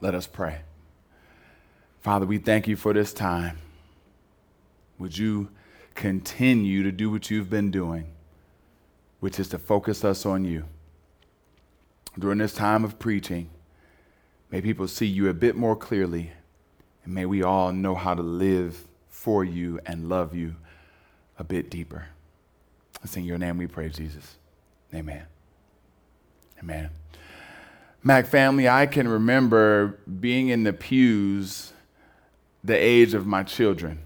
Let us pray. Father, we thank you for this time. Would you continue to do what you've been doing, which is to focus us on you? During this time of preaching, may people see you a bit more clearly, and may we all know how to live for you and love you a bit deeper. It's in your name we pray, Jesus. Amen. Amen. Mac family, I can remember being in the pews the age of my children,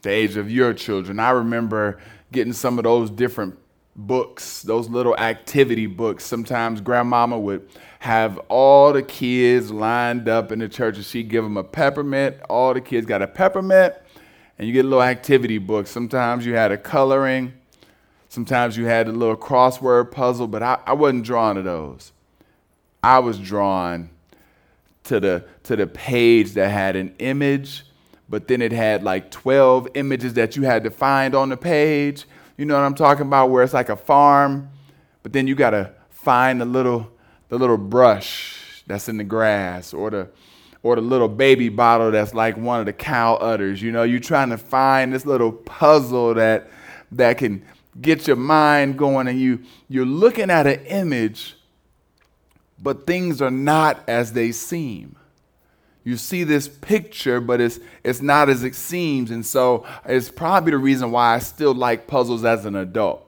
the age of your children. I remember getting some of those different books, those little activity books. Sometimes grandmama would have all the kids lined up in the church and she'd give them a peppermint. All the kids got a peppermint, and you get a little activity book. Sometimes you had a coloring, sometimes you had a little crossword puzzle, but I, I wasn't drawn to those. I was drawn to the, to the page that had an image but then it had like 12 images that you had to find on the page. You know what I'm talking about? Where it's like a farm, but then you got to find the little, the little brush that's in the grass or the, or the little baby bottle that's like one of the cow udders. You know, you're trying to find this little puzzle that, that can get your mind going and you, you're looking at an image, but things are not as they seem you see this picture, but it's, it's not as it seems. And so it's probably the reason why I still like puzzles as an adult.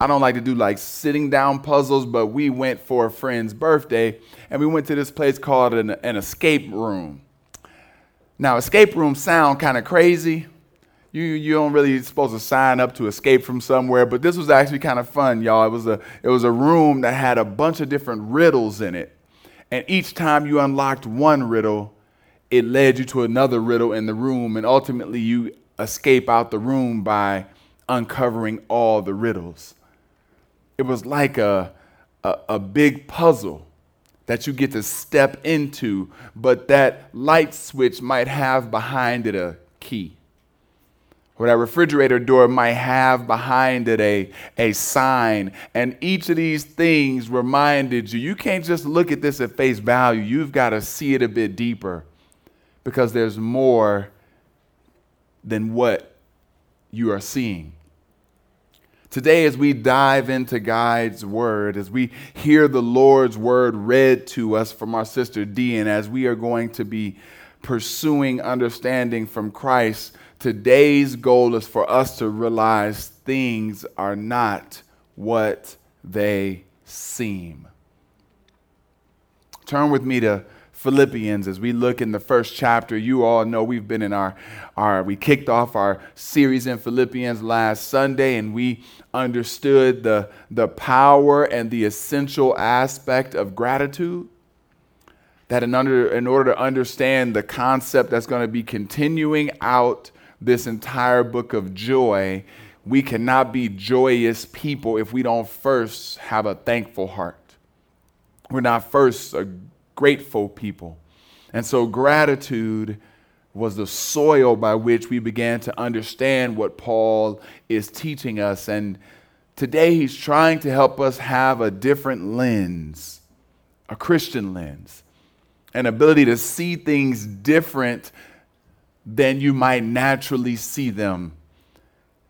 I don't like to do like sitting down puzzles, but we went for a friend's birthday and we went to this place called an, an escape room. Now, escape rooms sound kind of crazy. You, you don't really supposed to sign up to escape from somewhere, but this was actually kind of fun, y'all. It was, a, it was a room that had a bunch of different riddles in it. And each time you unlocked one riddle, it led you to another riddle in the room, and ultimately you escape out the room by uncovering all the riddles. It was like a, a, a, big puzzle that you get to step into, but that light switch might have behind it a key. Or that refrigerator door might have behind it a, a sign. And each of these things reminded you you can't just look at this at face value, you've got to see it a bit deeper because there's more than what you are seeing. Today, as we dive into God's word, as we hear the Lord's word read to us from our sister Dee, and as we are going to be pursuing understanding from Christ, Today's goal is for us to realize things are not what they seem. Turn with me to Philippians as we look in the first chapter. You all know we've been in our, our we kicked off our series in Philippians last Sunday and we understood the, the power and the essential aspect of gratitude that in, under, in order to understand the concept that's going to be continuing out this entire book of joy, we cannot be joyous people if we don't first have a thankful heart. We're not first a grateful people. And so, gratitude was the soil by which we began to understand what Paul is teaching us. And today, he's trying to help us have a different lens, a Christian lens, an ability to see things different than you might naturally see them.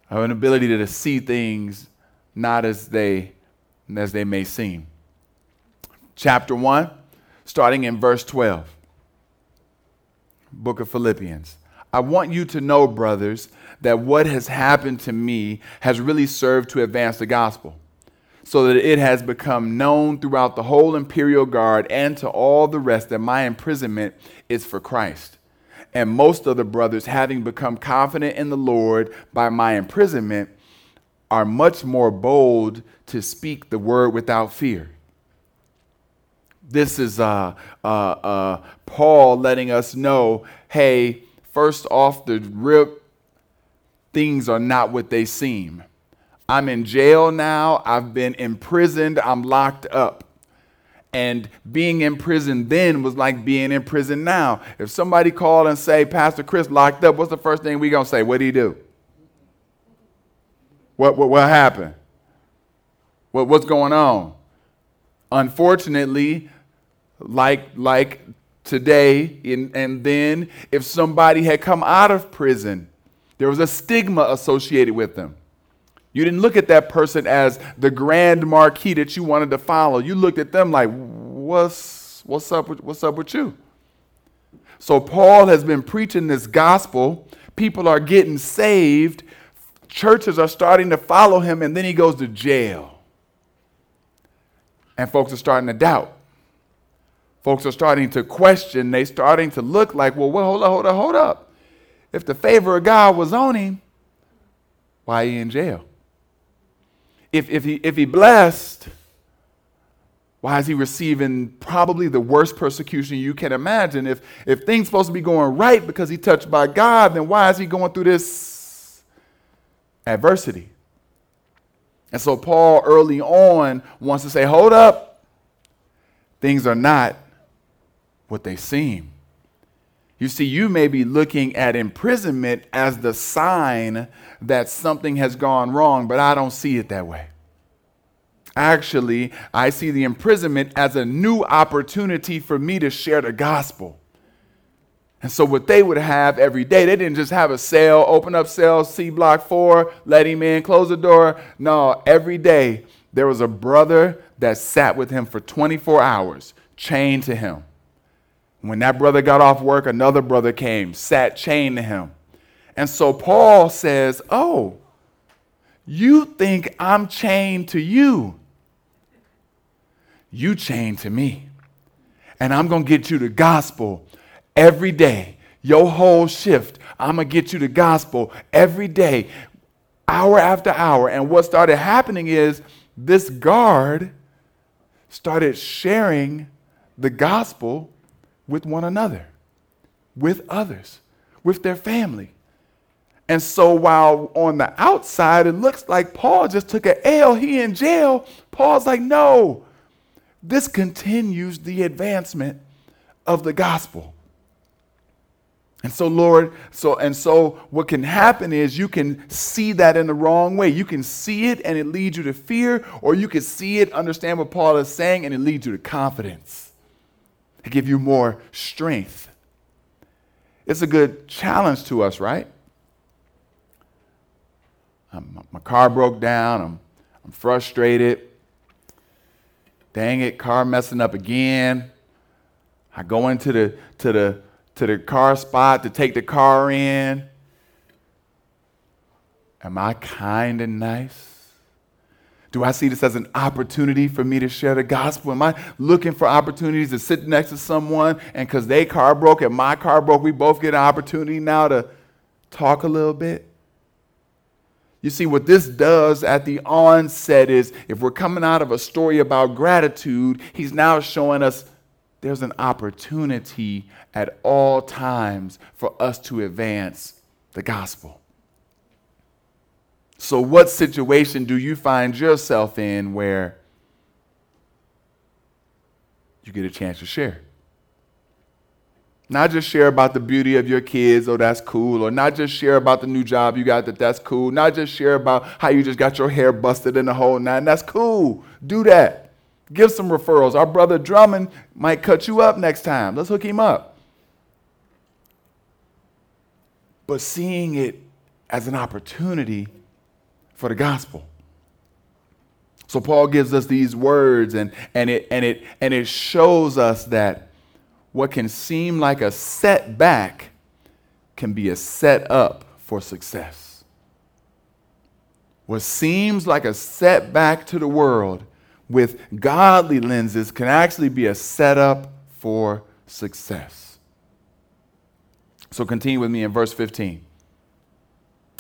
Have an ability to see things not as they as they may seem. Chapter 1, starting in verse 12. Book of Philippians. I want you to know, brothers, that what has happened to me has really served to advance the gospel, so that it has become known throughout the whole imperial guard and to all the rest that my imprisonment is for Christ. And most of the brothers, having become confident in the Lord by my imprisonment, are much more bold to speak the word without fear. This is uh, uh, uh, Paul letting us know hey, first off the rip, things are not what they seem. I'm in jail now. I've been imprisoned. I'm locked up. And being in prison then was like being in prison now. If somebody called and say, Pastor Chris locked up, what's the first thing we gonna say? What did he do? What, what, what happened? What, what's going on? Unfortunately, like, like today and, and then if somebody had come out of prison, there was a stigma associated with them. You didn't look at that person as the grand marquee that you wanted to follow. You looked at them like, what's, what's, up, with, what's up with you? So Paul has been preaching this gospel. People are getting saved. Churches are starting to follow him, and then he goes to jail. And folks are starting to doubt. Folks are starting to question. They're starting to look like, well, well hold up, hold up, hold up. If the favor of God was on him, why he in jail? If, if, he, if he blessed, why is he receiving probably the worst persecution you can imagine? If, if things supposed to be going right because he touched by God, then why is he going through this adversity? And so Paul early on wants to say, hold up, things are not what they seem. You see, you may be looking at imprisonment as the sign that something has gone wrong, but I don't see it that way. Actually, I see the imprisonment as a new opportunity for me to share the gospel. And so, what they would have every day, they didn't just have a cell, open up cell, C block four, let him in, close the door. No, every day there was a brother that sat with him for 24 hours, chained to him. When that brother got off work, another brother came, sat chained to him. And so Paul says, Oh, you think I'm chained to you? You chained to me. And I'm going to get you the gospel every day. Your whole shift, I'm going to get you the gospel every day, hour after hour. And what started happening is this guard started sharing the gospel with one another, with others, with their family. And so while on the outside it looks like Paul just took an L, he in jail, Paul's like, no, this continues the advancement of the gospel. And so, Lord, so and so what can happen is you can see that in the wrong way. You can see it and it leads you to fear, or you can see it, understand what Paul is saying, and it leads you to confidence to give you more strength. It's a good challenge to us, right? My car broke down. I'm, I'm frustrated. Dang it, car messing up again. I go into the to the to the car spot to take the car in. Am I kind and nice? Do I see this as an opportunity for me to share the gospel? Am I looking for opportunities to sit next to someone and because their car broke and my car broke, we both get an opportunity now to talk a little bit? You see, what this does at the onset is if we're coming out of a story about gratitude, he's now showing us there's an opportunity at all times for us to advance the gospel. So, what situation do you find yourself in where you get a chance to share? Not just share about the beauty of your kids, oh, that's cool. Or not just share about the new job you got, that that's cool. Not just share about how you just got your hair busted in the whole nine, that's cool. Do that. Give some referrals. Our brother Drummond might cut you up next time. Let's hook him up. But seeing it as an opportunity for the gospel. So Paul gives us these words and, and, it, and, it, and it shows us that what can seem like a setback can be a setup for success. What seems like a setback to the world with godly lenses can actually be a setup for success. So continue with me in verse 15.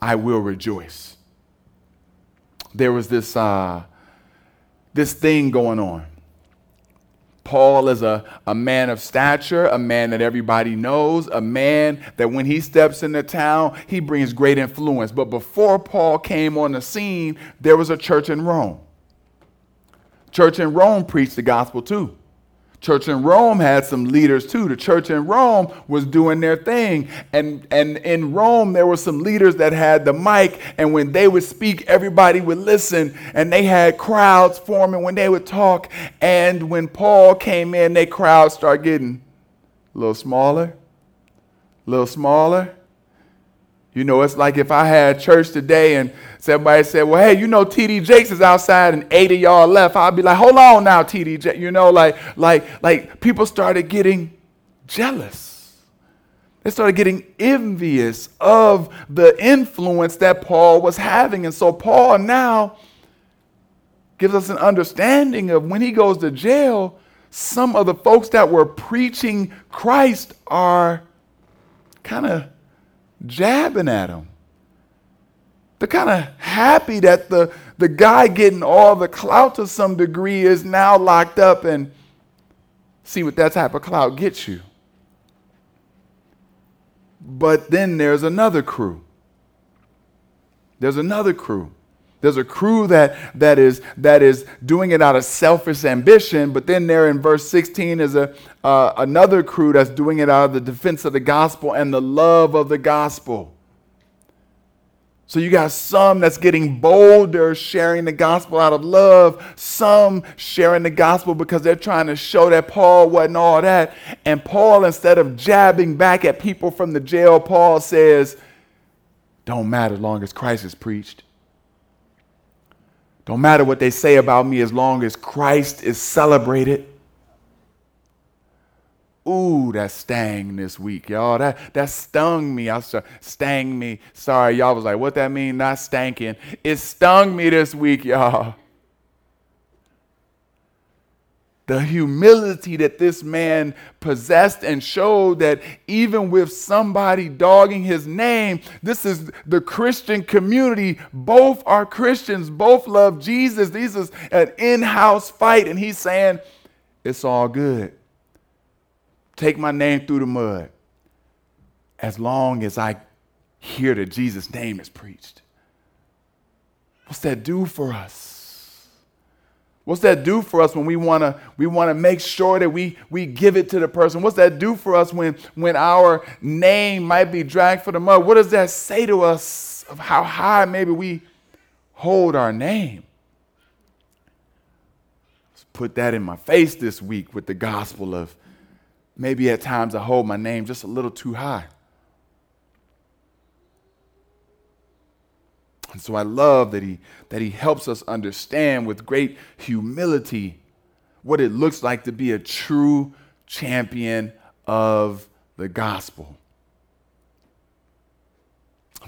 I will rejoice. There was this, uh, this thing going on. Paul is a, a man of stature, a man that everybody knows, a man that when he steps into town, he brings great influence. But before Paul came on the scene, there was a church in Rome. Church in Rome preached the gospel too. Church in Rome had some leaders too. The church in Rome was doing their thing. And, and in Rome, there were some leaders that had the mic. And when they would speak, everybody would listen. And they had crowds forming when they would talk. And when Paul came in, their crowds started getting a little smaller, a little smaller. You know, it's like if I had church today and somebody said, Well, hey, you know, TD Jakes is outside and eight of y'all left. I'd be like, Hold on now, TD Jakes. You know, like, like, like people started getting jealous. They started getting envious of the influence that Paul was having. And so Paul now gives us an understanding of when he goes to jail, some of the folks that were preaching Christ are kind of jabbing at him. They're kind of happy that the, the guy getting all the clout to some degree is now locked up and see what that type of clout gets you. But then there's another crew. There's another crew. There's a crew that, that, is, that is doing it out of selfish ambition, but then there in verse 16 is a, uh, another crew that's doing it out of the defense of the gospel and the love of the gospel. So you got some that's getting bolder sharing the gospel out of love, some sharing the gospel because they're trying to show that Paul wasn't all that. And Paul, instead of jabbing back at people from the jail, Paul says, Don't matter as long as Christ is preached. Don't matter what they say about me as long as Christ is celebrated. Ooh, that stung this week, y'all. That that stung me. I stung me. Sorry, y'all was like, what that mean? Not stanking. It stung me this week, y'all. The humility that this man possessed and showed that even with somebody dogging his name, this is the Christian community. Both are Christians, both love Jesus. This is an in house fight, and he's saying, It's all good take my name through the mud as long as I hear that Jesus' name is preached. What's that do for us? What's that do for us when we want to we want to make sure that we we give it to the person? What's that do for us when when our name might be dragged for the mud? What does that say to us of how high maybe we hold our name? Let's put that in my face this week with the gospel of maybe at times I hold my name just a little too high. And so I love that he, that he helps us understand with great humility what it looks like to be a true champion of the gospel.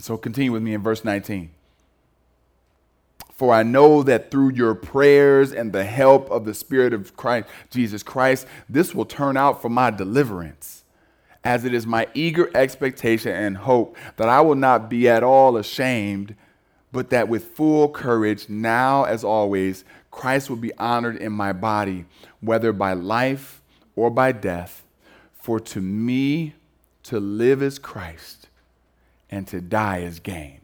So continue with me in verse 19. For I know that through your prayers and the help of the Spirit of Christ, Jesus Christ, this will turn out for my deliverance, as it is my eager expectation and hope that I will not be at all ashamed, but that with full courage, now as always, Christ will be honored in my body, whether by life or by death. For to me, to live is Christ, and to die is gain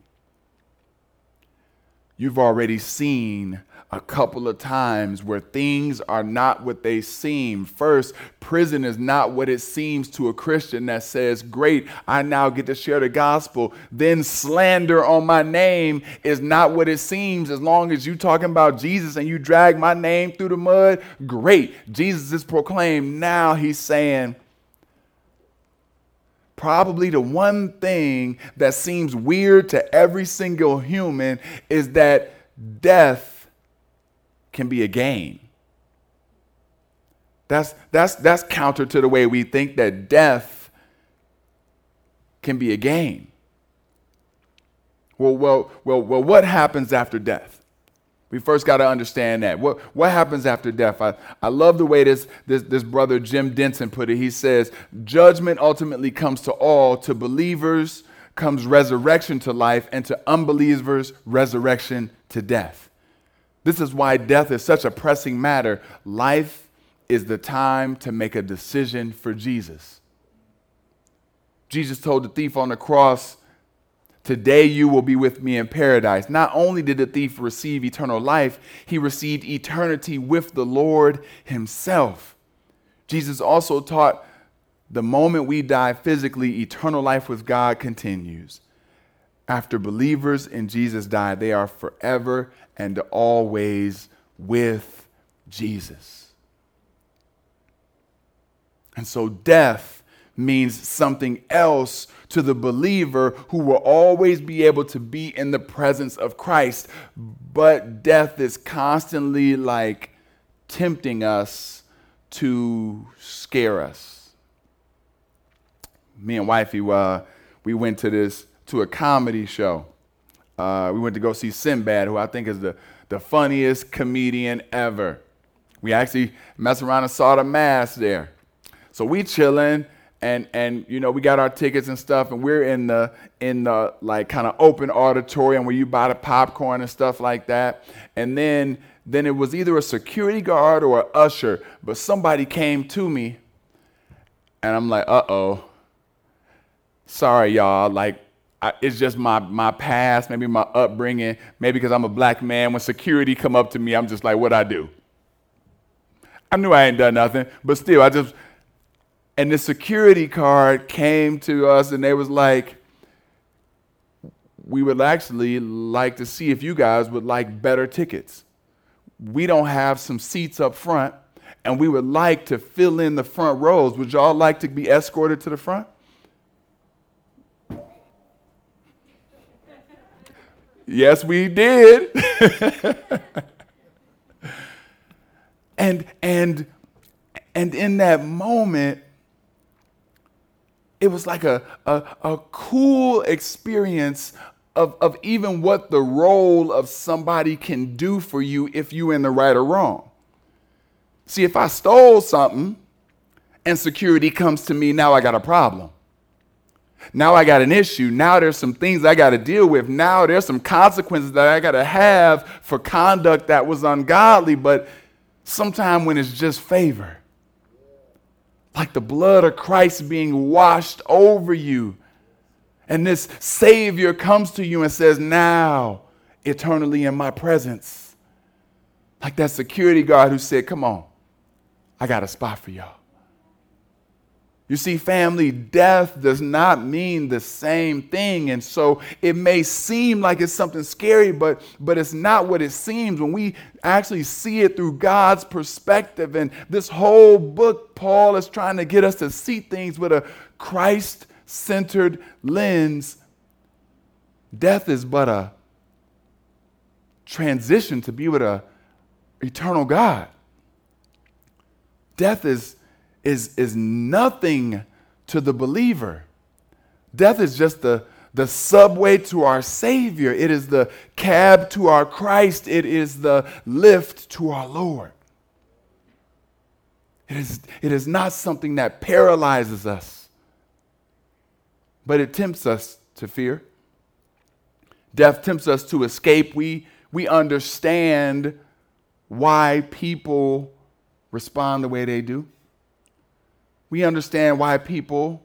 you've already seen a couple of times where things are not what they seem. First, prison is not what it seems to a Christian that says, Great, I now get to share the gospel. Then, slander on my name is not what it seems. As long as you're talking about Jesus and you drag my name through the mud, great. Jesus is proclaimed. Now he's saying, probably the one thing that seems weird to every single human is that death can be a gain. That's, that's, that's counter to the way we think that death can be a gain. Well, well, well, well, what happens after death? We first got to understand that. What, what happens after death? I, I love the way this, this, this brother Jim Denison put it. He says, Judgment ultimately comes to all. To believers comes resurrection to life, and to unbelievers, resurrection to death. This is why death is such a pressing matter. Life is the time to make a decision for Jesus. Jesus told the thief on the cross, Today you will be with me in paradise. Not only did the thief receive eternal life, he received eternity with the Lord himself. Jesus also taught the moment we die physically, eternal life with God continues. After believers in Jesus die, they are forever and always with Jesus. And so death means something else to the believer who will always be able to be in the presence of Christ. But death is constantly like tempting us to scare us. Me and wifey, uh, we went to this to a comedy show. Uh, we went to go see Sinbad, who I think is the, the funniest comedian ever. We actually messed around and saw the mass there. So we chilling, and and you know we got our tickets and stuff, and we're in the in the like kind of open auditorium where you buy the popcorn and stuff like that. And then then it was either a security guard or an usher, but somebody came to me, and I'm like, uh oh. Sorry, y'all. Like I, it's just my my past, maybe my upbringing, maybe because I'm a black man. When security come up to me, I'm just like, what I do? I knew I ain't done nothing, but still, I just. And the security card came to us, and they was like, we would actually like to see if you guys would like better tickets. We don't have some seats up front, and we would like to fill in the front rows. Would y'all like to be escorted to the front? Yes, we did. and and and in that moment, it was like a, a, a cool experience of, of even what the role of somebody can do for you if you're in the right or wrong. See, if I stole something and security comes to me, now I got a problem. Now I got an issue. Now there's some things I got to deal with. Now there's some consequences that I got to have for conduct that was ungodly. But sometime when it's just favor, like the blood of Christ being washed over you, and this Savior comes to you and says, Now, eternally in my presence. Like that security guard who said, Come on, I got a spot for y'all. You see, family, death does not mean the same thing. And so it may seem like it's something scary, but, but it's not what it seems when we actually see it through God's perspective. And this whole book, Paul is trying to get us to see things with a Christ centered lens. Death is but a transition to be with a eternal God. Death is is, is nothing to the believer. Death is just the, the subway to our Savior, it is the cab to our Christ, it is the lift to our Lord. It is, it is not something that paralyzes us, but it tempts us to fear. Death tempts us to escape. We, we understand why people respond the way they do. We understand why people,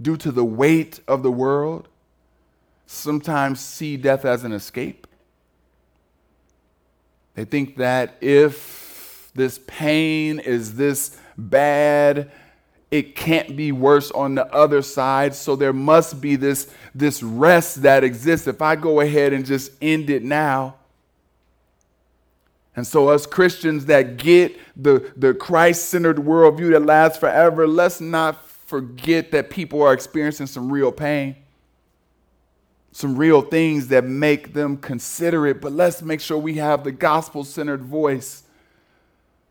due to the weight of the world, sometimes see death as an escape. They think that if this pain is this bad, it can't be worse on the other side. So there must be this, this rest that exists. If I go ahead and just end it now, and so, us Christians that get the, the Christ centered worldview that lasts forever, let's not forget that people are experiencing some real pain, some real things that make them consider it. But let's make sure we have the gospel centered voice,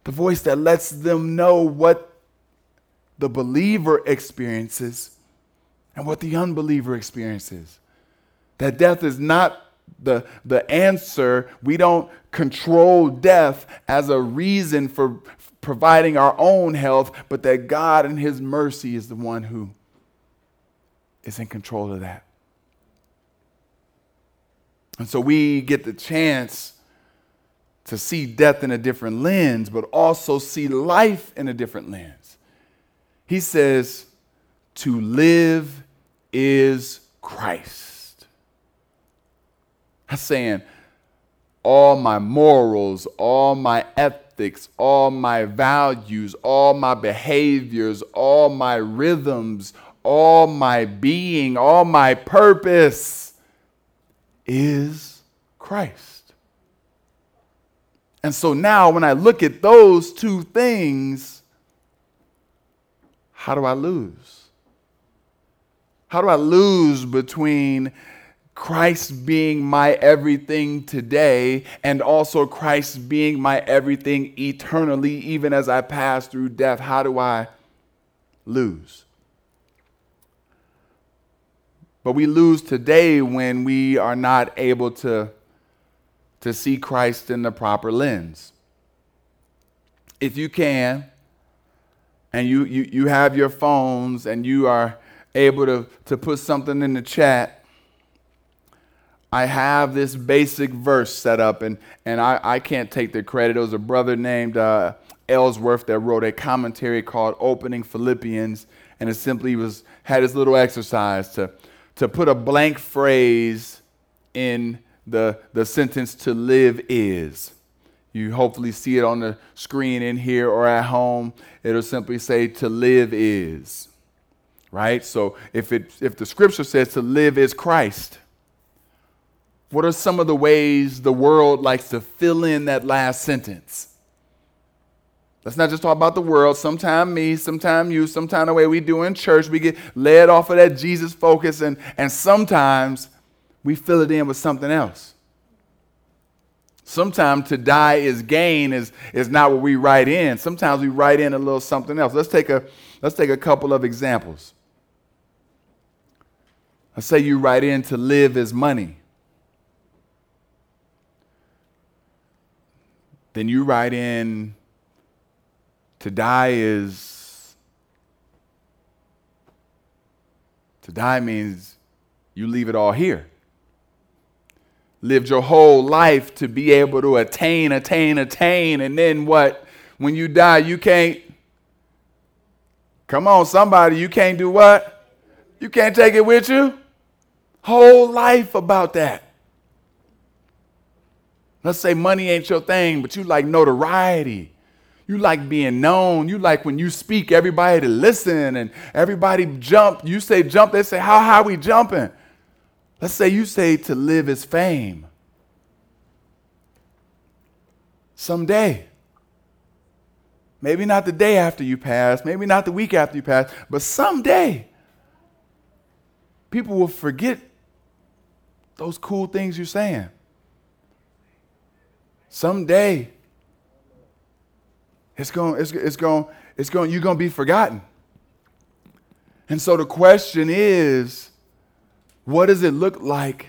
the voice that lets them know what the believer experiences and what the unbeliever experiences. That death is not the, the answer. We don't control death as a reason for providing our own health, but that God and His mercy is the one who is in control of that. And so we get the chance to see death in a different lens, but also see life in a different lens. He says, to live is Christ. Saying all my morals, all my ethics, all my values, all my behaviors, all my rhythms, all my being, all my purpose is Christ. And so now, when I look at those two things, how do I lose? How do I lose between Christ being my everything today and also Christ being my everything eternally, even as I pass through death? How do I lose? But we lose today when we are not able to, to see Christ in the proper lens. If you can, and you, you, you have your phones and you are able to, to put something in the chat, I have this basic verse set up, and, and I, I can't take the credit. It was a brother named uh, Ellsworth that wrote a commentary called Opening Philippians, and it simply was had this little exercise to to put a blank phrase in the, the sentence to live is. You hopefully see it on the screen in here or at home. It'll simply say to live is. Right? So if it if the scripture says to live is Christ, what are some of the ways the world likes to fill in that last sentence? Let's not just talk about the world. Sometime me, sometime you, sometime the way we do in church, we get led off of that Jesus focus, and, and sometimes we fill it in with something else. Sometimes to die is gain is, is not what we write in. Sometimes we write in a little something else. Let's take a, let's take a couple of examples. Let's say you write in to live is money. Then you write in to die is, to die means you leave it all here. Lived your whole life to be able to attain, attain, attain, and then what? When you die, you can't. Come on, somebody, you can't do what? You can't take it with you? Whole life about that. Let's say money ain't your thing, but you like notoriety. You like being known. You like when you speak, everybody to listen and everybody jump. You say jump, they say, How high we jumping? Let's say you say to live is fame. Someday. Maybe not the day after you pass, maybe not the week after you pass, but someday people will forget those cool things you're saying. Someday it's going, it's, it's going, it's going, you're going to be forgotten. And so the question is, what does it look like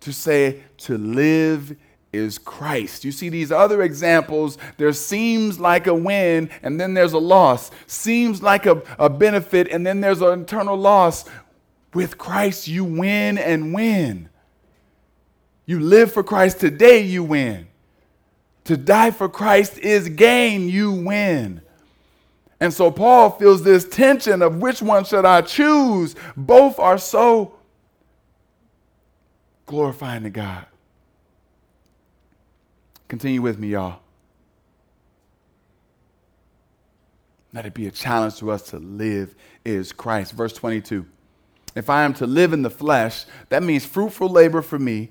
to say to live is Christ? You see these other examples, there seems like a win and then there's a loss. Seems like a, a benefit and then there's an eternal loss. With Christ, you win and win. You live for Christ today, you win. To die for Christ is gain, you win. And so Paul feels this tension of which one should I choose? Both are so glorifying to God. Continue with me, y'all. Let it be a challenge to us to live is Christ. Verse 22. If I am to live in the flesh, that means fruitful labor for me.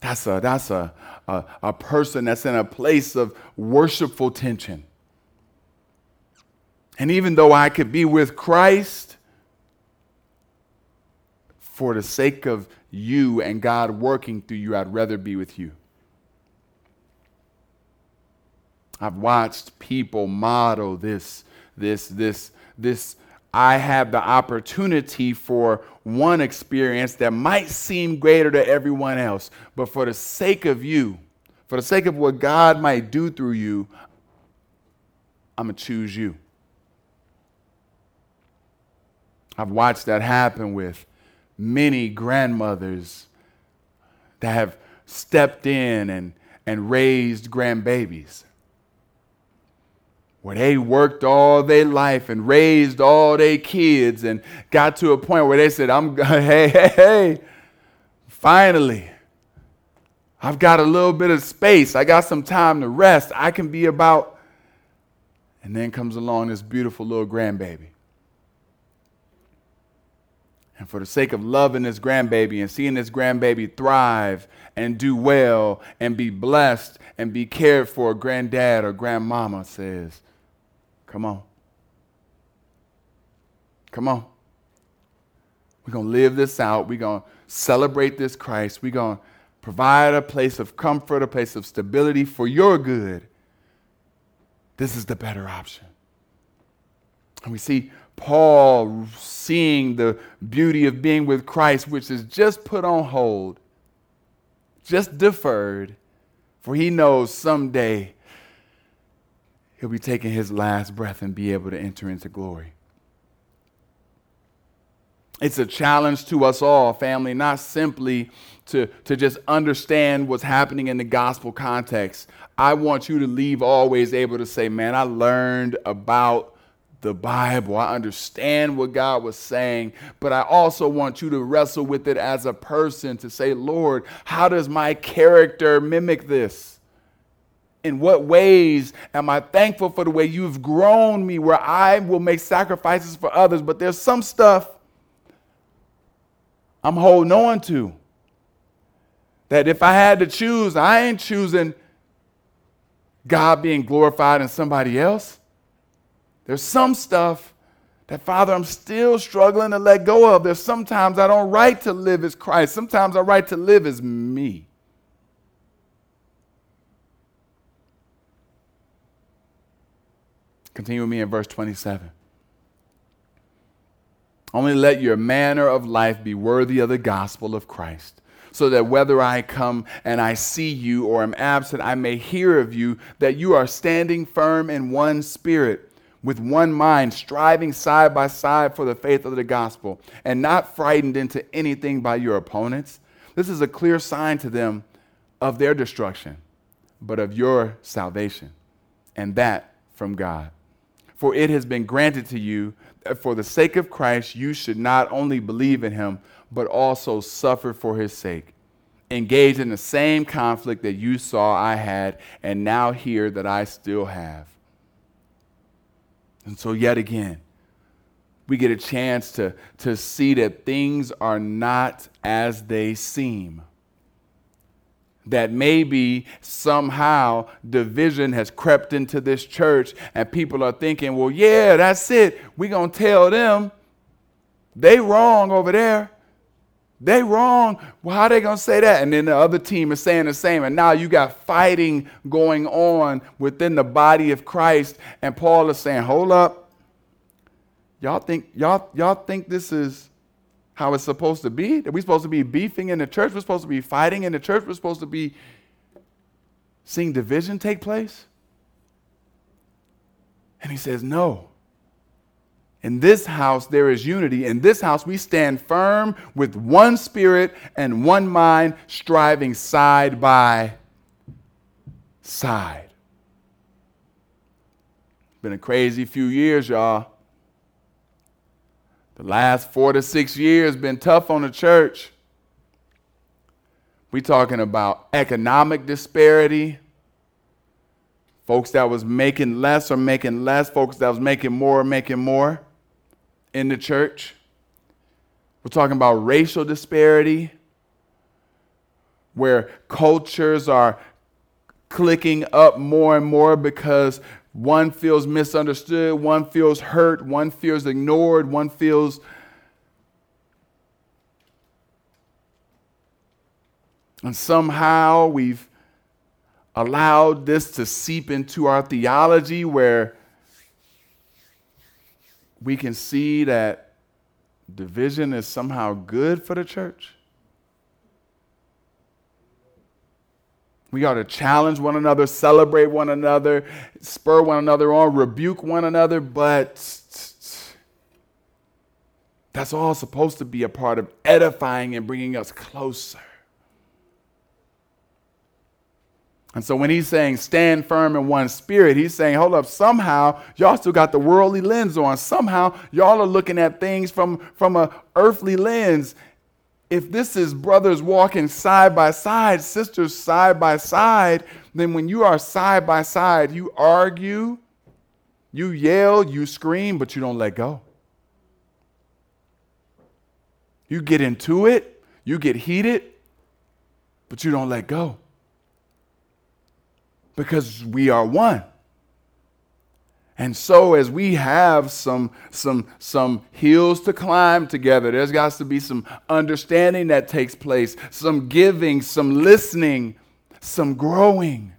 That's a, that's a, a, a person that's in a place of worshipful tension. And even though I could be with Christ, for the sake of you and God working through you, I'd rather be with you. I've watched people model this, this, this, this. I have the opportunity for one experience that might seem greater to everyone else, but for the sake of you, for the sake of what God might do through you, I'm going to choose you. I've watched that happen with many grandmothers that have stepped in and, and raised grandbabies. Where they worked all their life and raised all their kids and got to a point where they said, I'm hey, hey, hey, finally, I've got a little bit of space. I got some time to rest. I can be about. And then comes along this beautiful little grandbaby. And for the sake of loving this grandbaby and seeing this grandbaby thrive and do well and be blessed and be cared for, granddad or grandmama says, Come on. Come on. We're going to live this out. We're going to celebrate this Christ. We're going to provide a place of comfort, a place of stability for your good. This is the better option. And we see Paul seeing the beauty of being with Christ, which is just put on hold, just deferred, for he knows someday he'll be taking his last breath and be able to enter into glory. It's a challenge to us all, family, not simply to, to just understand what's happening in the gospel context. I want you to leave always able to say, man, I learned about the Bible. I understand what God was saying, but I also want you to wrestle with it as a person to say, Lord, how does my character mimic this? In what ways am I thankful for the way you've grown me where I will make sacrifices for others? But there's some stuff I'm holding on to. That if I had to choose, I ain't choosing God being glorified in somebody else. There's some stuff that, Father, I'm still struggling to let go of. There's sometimes I don't write to live as Christ, sometimes I write to live as me. Continue with me in verse 27. Only let your manner of life be worthy of the gospel of Christ, so that whether I come and I see you or am absent, I may hear of you that you are standing firm in one spirit, with one mind, striving side by side for the faith of the gospel, and not frightened into anything by your opponents. This is a clear sign to them of their destruction, but of your salvation, and that from God. For it has been granted to you that for the sake of Christ you should not only believe in him, but also suffer for his sake. Engage in the same conflict that you saw I had, and now hear that I still have. And so, yet again, we get a chance to, to see that things are not as they seem that maybe somehow division has crept into this church and people are thinking, well, yeah, that's it. We're going to tell them they wrong over there. They wrong. Well, how they going to say that? And then the other team is saying the same. And now you got fighting going on within the body of Christ. And Paul is saying, hold up. Y'all think, y'all, y'all think this is how it's supposed to be? That we're supposed to be beefing in the church? We're supposed to be fighting in the church? We're supposed to be seeing division take place? And he says, No. In this house, there is unity. In this house, we stand firm with one spirit and one mind, striving side by side. Been a crazy few years, y'all. The last four to six years been tough on the church. We talking about economic disparity. Folks that was making less or making less, folks that was making more or making more in the church. We're talking about racial disparity, where cultures are clicking up more and more because one feels misunderstood, one feels hurt, one feels ignored, one feels and somehow we've allowed this to seep into our theology where we can see that division is somehow good for the church? We ought to challenge one another, celebrate one another, spur one another on, rebuke one another, but that's all supposed to be a part of edifying and bringing us closer. And so when he's saying stand firm in one spirit, he's saying, hold up, somehow y'all still got the worldly lens on. Somehow y'all are looking at things from, from a earthly lens. If this is brothers walking side by side, sisters side by side, then when you are side by side, you argue, you yell, you scream, but you don't let go. You get into it, you get heated, but you don't let go because we are one. And so as we have some some some hills to climb together, there's got to be some understanding that takes place, some giving, some listening, some growing.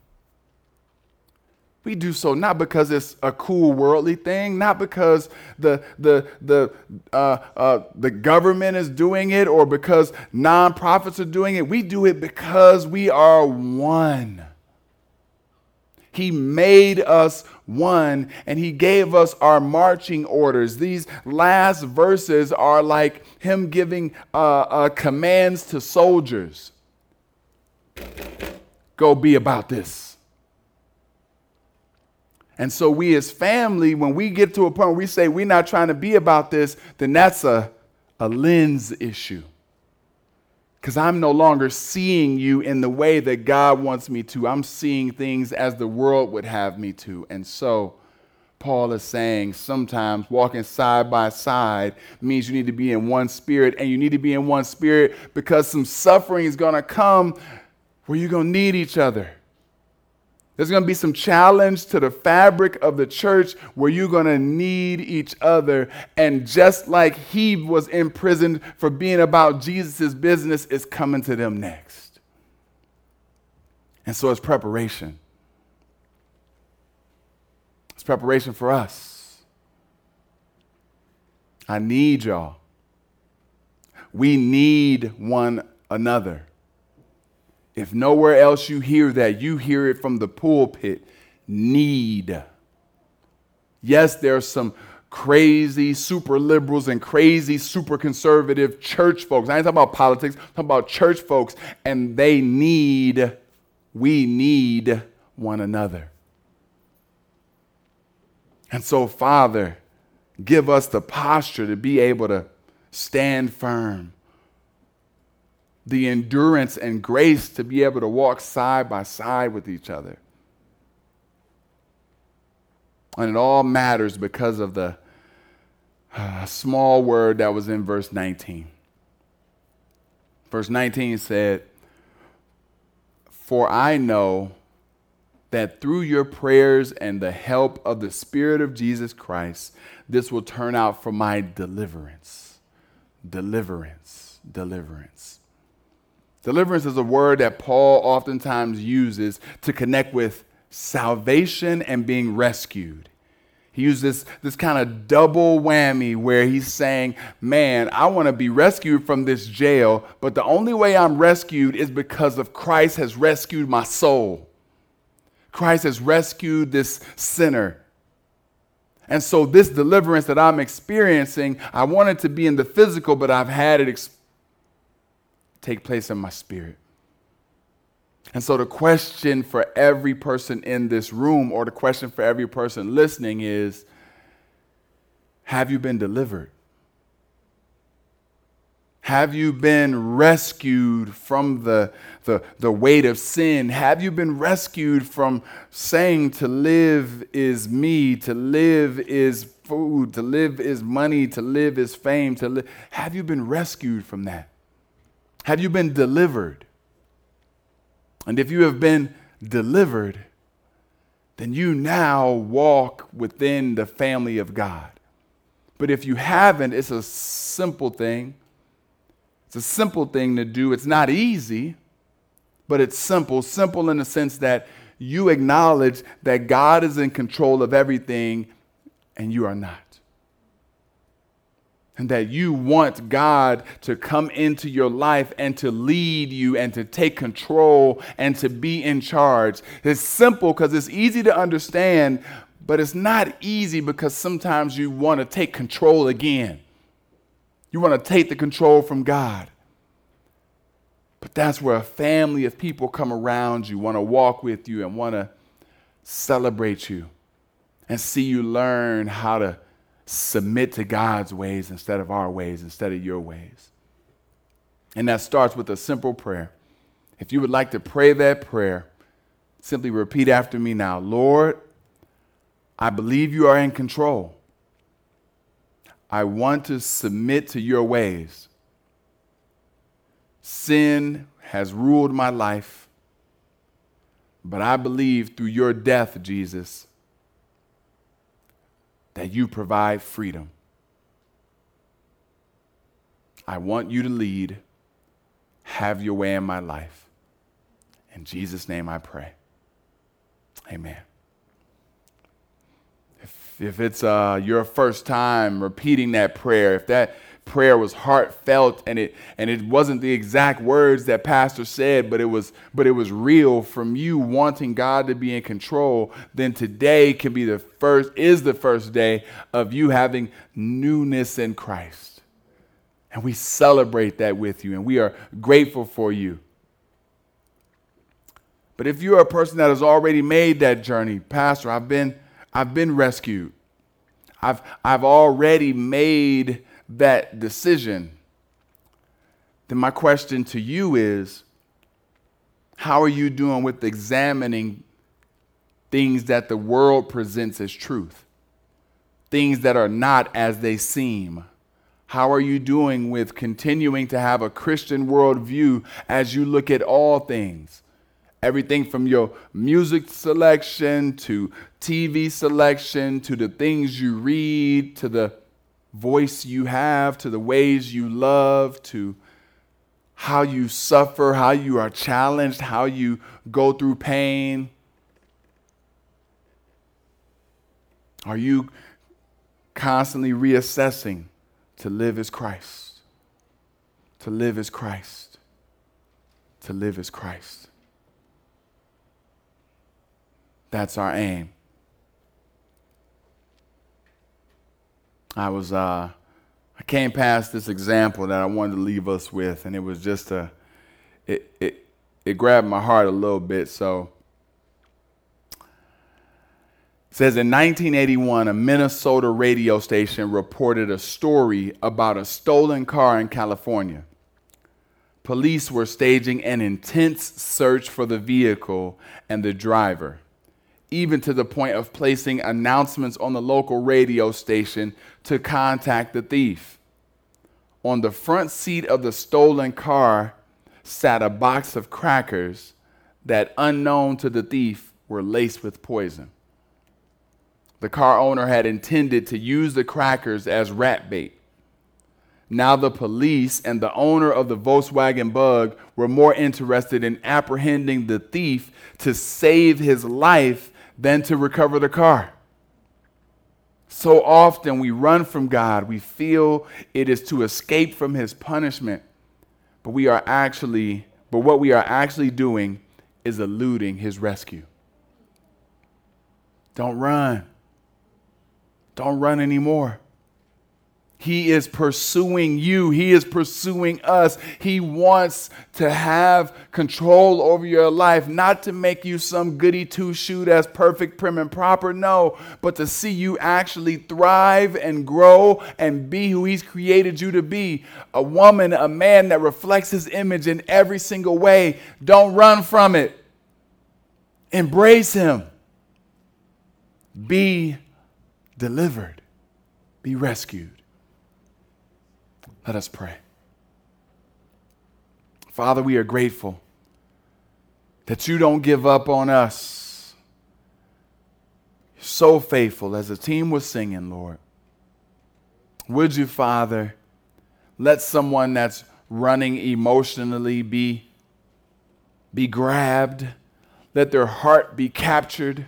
We do so not because it's a cool worldly thing, not because the, the, the, uh, uh, the government is doing it or because nonprofits are doing it. We do it because we are one. He made us one and He gave us our marching orders. These last verses are like Him giving uh, uh, commands to soldiers go be about this. And so, we as family, when we get to a point where we say we're not trying to be about this, then that's a, a lens issue because I'm no longer seeing you in the way that God wants me to. I'm seeing things as the world would have me to. And so, Paul is saying sometimes walking side by side means you need to be in one spirit, and you need to be in one spirit because some suffering is going to come where you're going to need each other. There's going to be some challenge to the fabric of the church where you're going to need each other. And just like he was imprisoned for being about Jesus' business, is coming to them next. And so it's preparation. It's preparation for us. I need y'all. We need one another. If nowhere else you hear that, you hear it from the pulpit. Need. Yes, there's some crazy super liberals and crazy super conservative church folks. I ain't talking about politics, I'm talking about church folks, and they need, we need one another. And so, Father, give us the posture to be able to stand firm the endurance and grace to be able to walk side by side with each other. And it all matters because of the uh, small word that was in verse 19. Verse 19 said, For I know that through your prayers and the help of the Spirit of Jesus Christ, this will turn out for my deliverance. Deliverance, deliverance. Deliverance is a word that Paul oftentimes uses to connect with salvation and being rescued. He uses this, this kind of double whammy where he's saying, Man, I want to be rescued from this jail, but the only way I'm rescued is because of Christ has rescued my soul. Christ has rescued this sinner. And so, this deliverance that I'm experiencing, I want it to be in the physical, but I've had it experienced take place in my spirit. And so, the question for every person in this room, or the question for every person listening, is Have you been delivered? Have you been rescued from the, the, the weight of sin? Have you been rescued from saying to live is me, to live is food, to live is money, to live is fame, to live? Have you been rescued from that? Have you been delivered? And if you have been delivered, then you now walk within the family of God. But if you haven't, it's a simple thing. It's a simple thing to do. It's not easy, but it's simple. Simple in the sense that you acknowledge that God is in control of everything and you are not. And that you want God to come into your life and to lead you and to take control and to be in charge. It's simple because it's easy to understand, but it's not easy because sometimes you want to take control again. You want to take the control from God. But that's where a family of people come around you, want to walk with you, and want to celebrate you and see you learn how to submit to God's ways instead of our ways, instead of your ways. And that starts with a simple prayer. If you would like to pray that prayer, simply repeat after me now Lord, I believe you are in control. I want to submit to your ways. Sin has ruled my life, but I believe through your death, Jesus, that you provide freedom. I want you to lead. Have your way in my life. In Jesus' name I pray. Amen. If, if it's uh, your first time repeating that prayer, if that prayer was heartfelt and it and it wasn't the exact words that pastor said but it was but it was real from you wanting God to be in control then today can be the first is the first day of you having newness in Christ. And we celebrate that with you and we are grateful for you. But if you're a person that has already made that journey pastor I've been I've been rescued. I've I've already made that decision, then my question to you is how are you doing with examining things that the world presents as truth? Things that are not as they seem? How are you doing with continuing to have a Christian worldview as you look at all things? Everything from your music selection to TV selection to the things you read to the voice you have, to the ways you love, to how you suffer, how you are challenged, how you go through pain? Are you constantly reassessing to live as Christ? To live as Christ. To live as Christ. That's our aim. I was uh, I came past this example that I wanted to leave us with, and it was just a it it it grabbed my heart a little bit. So it says in 1981, a Minnesota radio station reported a story about a stolen car in California. Police were staging an intense search for the vehicle and the driver even to the point of placing announcements on the local radio station to contact the thief. On the front seat of the stolen car sat a box of crackers that, unknown to the thief, were laced with poison. The car owner had intended to use the crackers as rat bait. Now, the police and the owner of the Volkswagen Bug were more interested in apprehending the thief to save his life than to recover the car. So often we run from God. We feel it is to escape from his punishment. But we are actually, but what we are actually doing is eluding his rescue. Don't run. Don't run anymore. He is pursuing you. He is pursuing us. He wants to have control over your life, not to make you some goody two shoe that's perfect, prim, and proper. No, but to see you actually thrive and grow and be who He's created you to be a woman, a man that reflects His image in every single way. Don't run from it, embrace Him. Be delivered, be rescued. Let us pray. Father, we are grateful that you don't give up on us. So faithful as the team was singing, Lord. Would you, Father, let someone that's running emotionally be, be grabbed? let their heart be captured.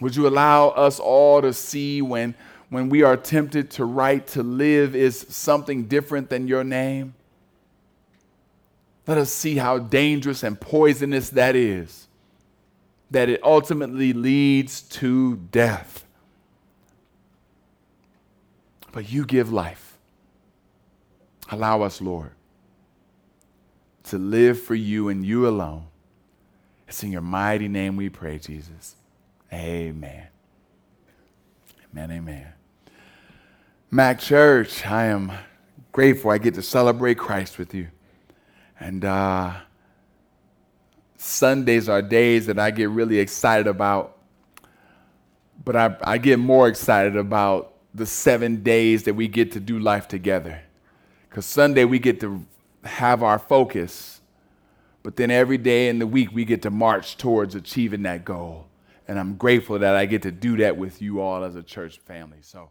Would you allow us all to see when, when we are tempted to write to live is something different than your name? Let us see how dangerous and poisonous that is, that it ultimately leads to death. But you give life. Allow us, Lord, to live for you and you alone. It's in your mighty name we pray, Jesus. Amen. Amen, amen. Mac Church, I am grateful I get to celebrate Christ with you. And uh, Sundays are days that I get really excited about, but I, I get more excited about the seven days that we get to do life together. Because Sunday we get to have our focus, but then every day in the week we get to march towards achieving that goal. And I'm grateful that I get to do that with you all as a church family. So.